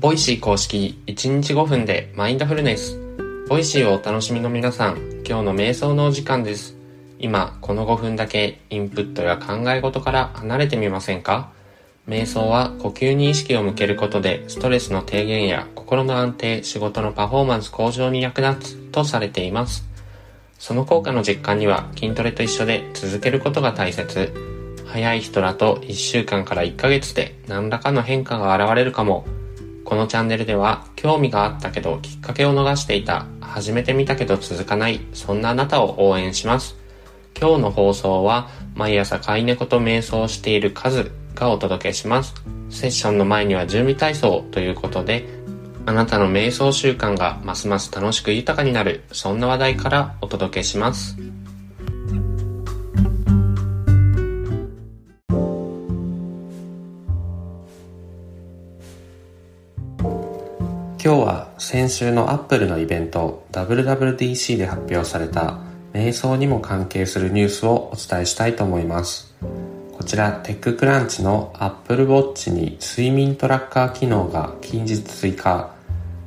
Voicy 公式1日5分でマインドフルネス。 Voicy をお楽しみの皆さん、今日の瞑想のお時間です。今、この5分だけインプットや考え事から離れてみませんか？瞑想は呼吸に意識を向けることでストレスの低減や心の安定、仕事のパフォーマンス向上に役立つとされています。その効果の実感には筋トレと一緒で続けることが大切。早い人だと1週間から1ヶ月で何らかの変化が現れるかも。このチャンネルでは興味があったけどきっかけを逃していた、始めてみたけど続かない、そんなあなたを応援します。今日の放送は毎朝飼い猫と瞑想している数がお届けします。セッションの前には準備体操ということで、あなたの瞑想習慣がますます楽しく豊かになる、そんな話題からお届けします。今日は先週のアップルのイベント WWDC で発表された瞑想にも関係するニュースをお伝えしたいと思います。こちらテッククランチの Apple Watch に睡眠トラッカー機能が近日追加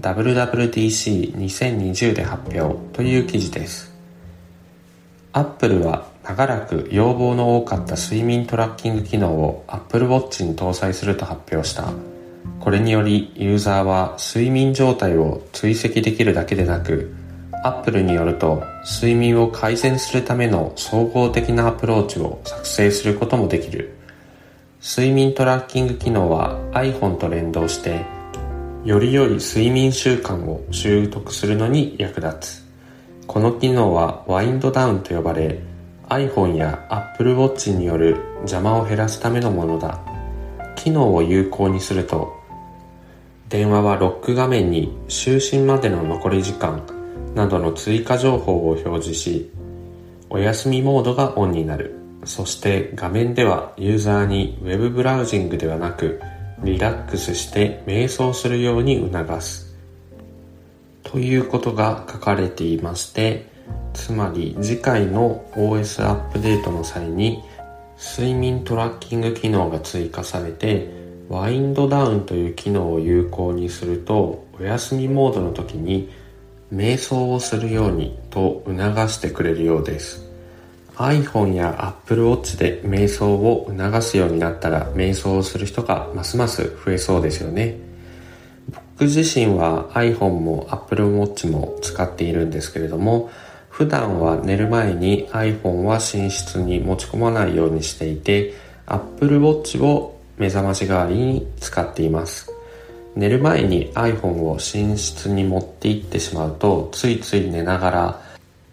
WWDC2020 で発表という記事です。Apple は長らく要望の多かった睡眠トラッキング機能を Apple Watch に搭載すると発表した。これによりユーザーは睡眠状態を追跡できるだけでなく Apple によると睡眠を改善するための総合的なアプローチを作成することもできる。睡眠トラッキング機能は iPhone と連動してより良い睡眠習慣を習得するのに役立つ。この機能はワインドダウンと呼ばれ iPhone や Apple Watch による邪魔を減らすためのものだ。機能を有効にすると電話はロック画面に就寝までの残り時間などの追加情報を表示し、お休みモードがオンになる。そして画面ではユーザーに Web ブラウジングではなくリラックスして瞑想するように促す。ということが書かれていまして、つまり次回の OS アップデートの際に睡眠トラッキング機能が追加されてワインドダウンという機能を有効にするとお休みモードの時に瞑想をするようにと促してくれるようです。iPhone や Apple Watch で瞑想を促すようになったら瞑想をする人がますます増えそうですよね。僕自身は iPhone も Apple Watch も使っているんですけれども普段は寝る前に iPhone は寝室に持ち込まないようにしていて Apple Watch を目覚まし代わりに使っています。寝る前に iPhone を寝室に持って行ってしまうとついつい寝ながら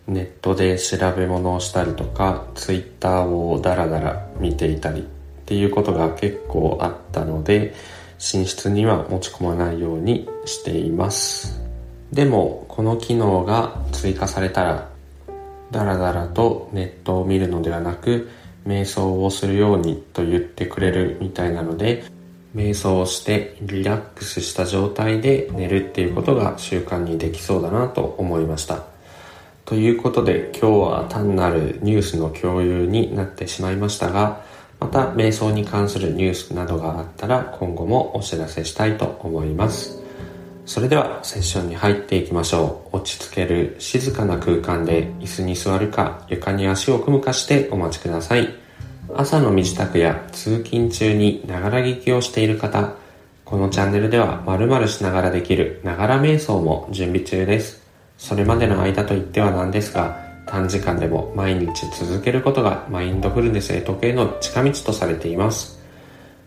ネットで調べ物をしたりとか Twitter をダラダラ見ていたりっていうことが結構あったので寝室には持ち込まないようにしています。でもこの機能が追加されたらダラダラとネットを見るのではなく瞑想をするようにと言ってくれるみたいなので瞑想をしてリラックスした状態で寝るっていうことが習慣にできそうだなと思いました。ということで今日は単なるニュースの共有になってしまいましたがまた瞑想に関するニュースなどがあったら今後もお知らせしたいと思います。それではセッションに入っていきましょう。落ち着ける静かな空間で椅子に座るか床に足を組むかしてお待ちください。朝の身支度や通勤中にながら聞きをしている方このチャンネルでは〇〇しながらできるながら瞑想も準備中です。それまでの間といってはなんですが短時間でも毎日続けることがマインドフルネスへ時計の近道とされています。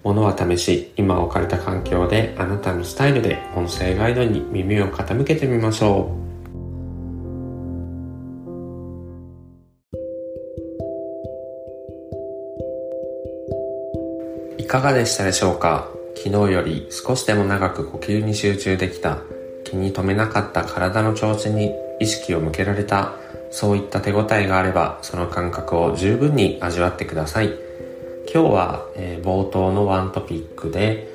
ものは試し、今置かれた環境であなたのスタイルで音声ガイドに耳を傾けてみましょう。いかがでしたでしょうか？昨日より少しでも長く呼吸に集中できた、気に留めなかった体の調子に意識を向けられた、そういった手応えがあれば、その感覚を十分に味わってください。今日は、えー、冒頭のワントピックで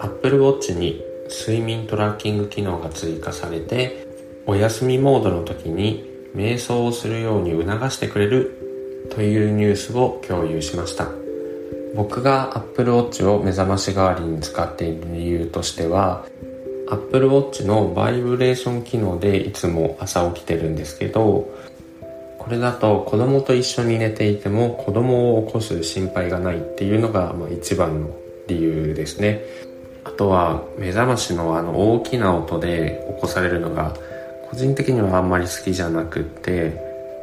Apple Watch に睡眠トラッキング機能が追加されてお休みモードの時に瞑想をするように促してくれるというニュースを共有しました。僕が Apple Watch を目覚まし代わりに使っている理由としては Apple Watch のバイブレーション機能でいつも朝起きてるんですけどこれだと子供と一緒に寝ていても子供を起こす心配がないっていうのがまあ一番の理由ですね。あとは目覚ましのあの大きな音で起こされるのが個人的にはあんまり好きじゃなくって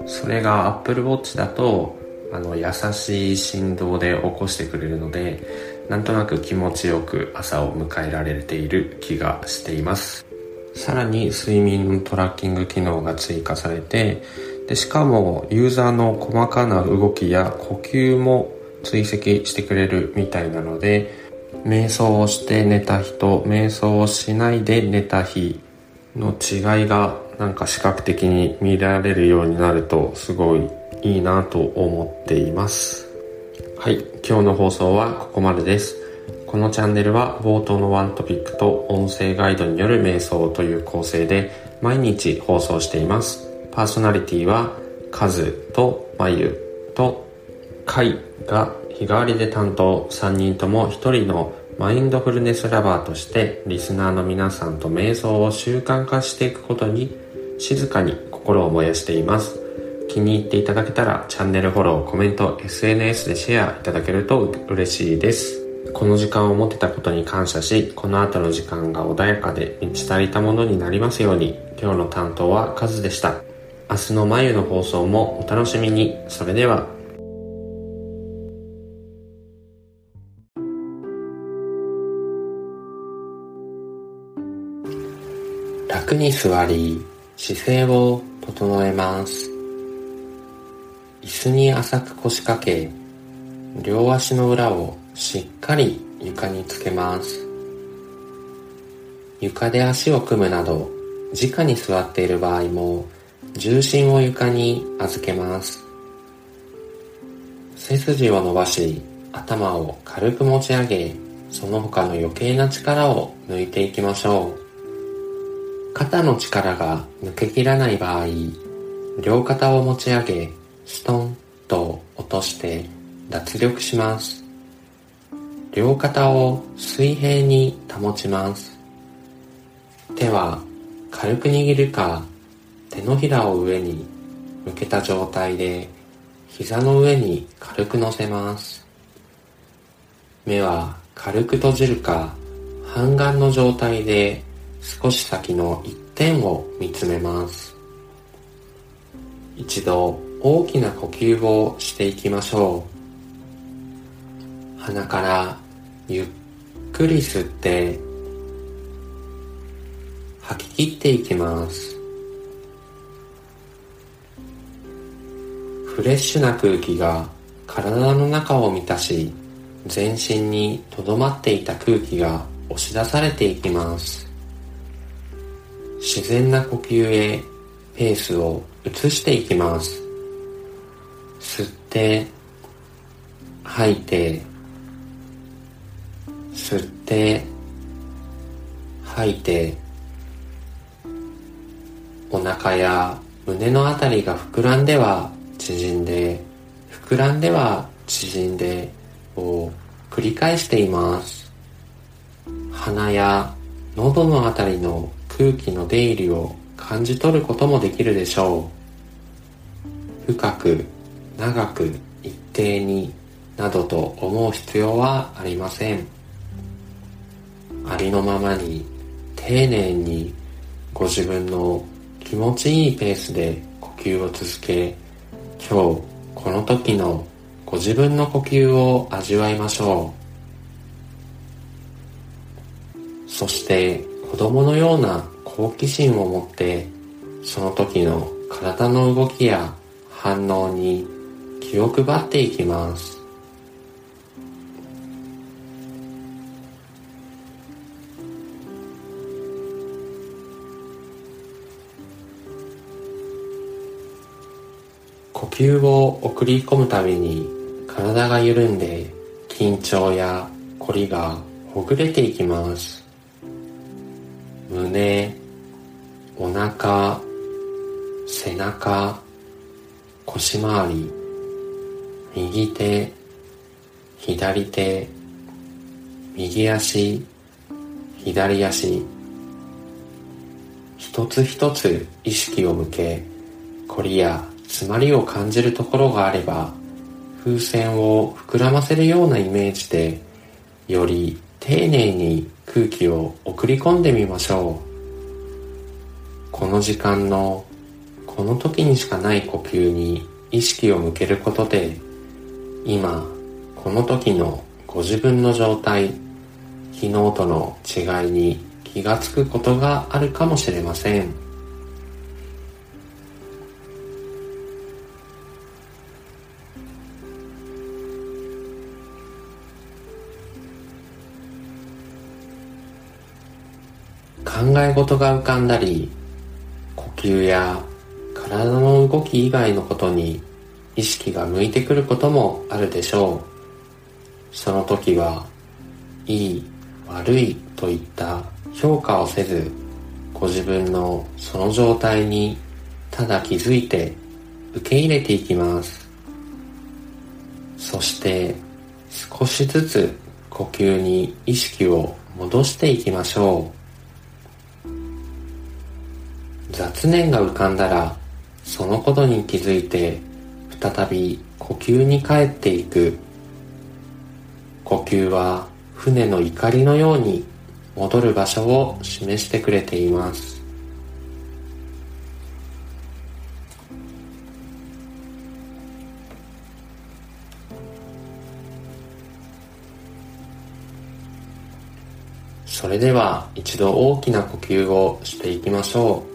それが Apple Watch だとあの優しい振動で起こしてくれるのでなんとなく気持ちよく朝を迎えられている気がしています。さらに睡眠トラッキング機能が追加されてでしかもユーザーの細かな動きや呼吸も追跡してくれるみたいなので瞑想をして寝た日と瞑想をしないで寝た日の違いがなんか視覚的に見られるようになるとすごいいいなと思っています。はい今日の放送はここまでです。このチャンネルは冒頭のワントピックと音声ガイドによる瞑想という構成で毎日放送しています。パーソナリティはカズとマユとカイが日替わりで担当3人とも1人のマインドフルネスラバーとしてリスナーの皆さんと瞑想を習慣化していくことに静かに心を燃やしています気に入っていただけたらチャンネルフォロー、コメント、SNS でシェアいただけると嬉しいです。この時間を持てたことに感謝し、この後の時間が穏やかで満ち足りたものになりますように、今日の担当はカズでした。明日の眉の放送もお楽しみに。それでは。楽に座り、姿勢を整えます。椅子に浅く腰掛け、両足の裏をしっかり床につけます。床で足を組むなど、直に座っている場合も、重心を床に預けます。背筋を伸ばし、頭を軽く持ち上げ、その他の余計な力を抜いていきましょう。肩の力が抜けきらない場合、両肩を持ち上げ、ストンと落として脱力します。両肩を水平に保ちます。手は軽く握るか手のひらを上に向けた状態で膝の上に軽く乗せます。目は軽く閉じるか半眼の状態で少し先の一点を見つめます。一度大きな呼吸をしていきましょう鼻からゆっくり吸って吐き切っていきますフレッシュな空気が体の中を満たし全身にとどまっていた空気が押し出されていきます。自然な呼吸へペースを移していきます。吸って吐いて吸って吐いてお腹や胸のあたりが膨らんでは縮んで膨らんでは縮んでを繰り返しています。鼻や喉のあたりの空気の出入りを感じ取ることもできるでしょう。深く長く一定になどと思う必要はありません。ありのままに丁寧にご自分の気持ちいいペースで呼吸を続け今日この時のご自分の呼吸を味わいましょう。そして子供のような好奇心を持ってその時の体の動きや反応に気を配っていきます。呼吸を送り込むたびに体が緩んで緊張や凝りがほぐれていきます。胸お腹背中腰回り右手、左手、右足、左足、一つ一つ意識を向け凝りや詰まりを感じるところがあれば風船を膨らませるようなイメージでより丁寧に空気を送り込んでみましょう。この時間のこの時にしかない呼吸に意識を向けることで今この時のご自分の状態昨日との違いに気がつくことがあるかもしれません。事が浮かんだり呼吸や体の動き以外のことに意識が向いてくることもあるでしょう。その時はいい悪いといった評価をせずご自分のその状態にただ気づいて受け入れていきます。そして少しずつ呼吸に意識を戻していきましょう。雑念が浮かんだらそのことに気づいて再び呼吸に帰っていく。呼吸は船の怒りのように戻る場所を示してくれています。それでは一度大きな呼吸をしていきましょう。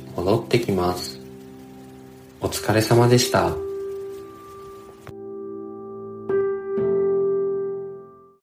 戻ってきますお疲れ様でした。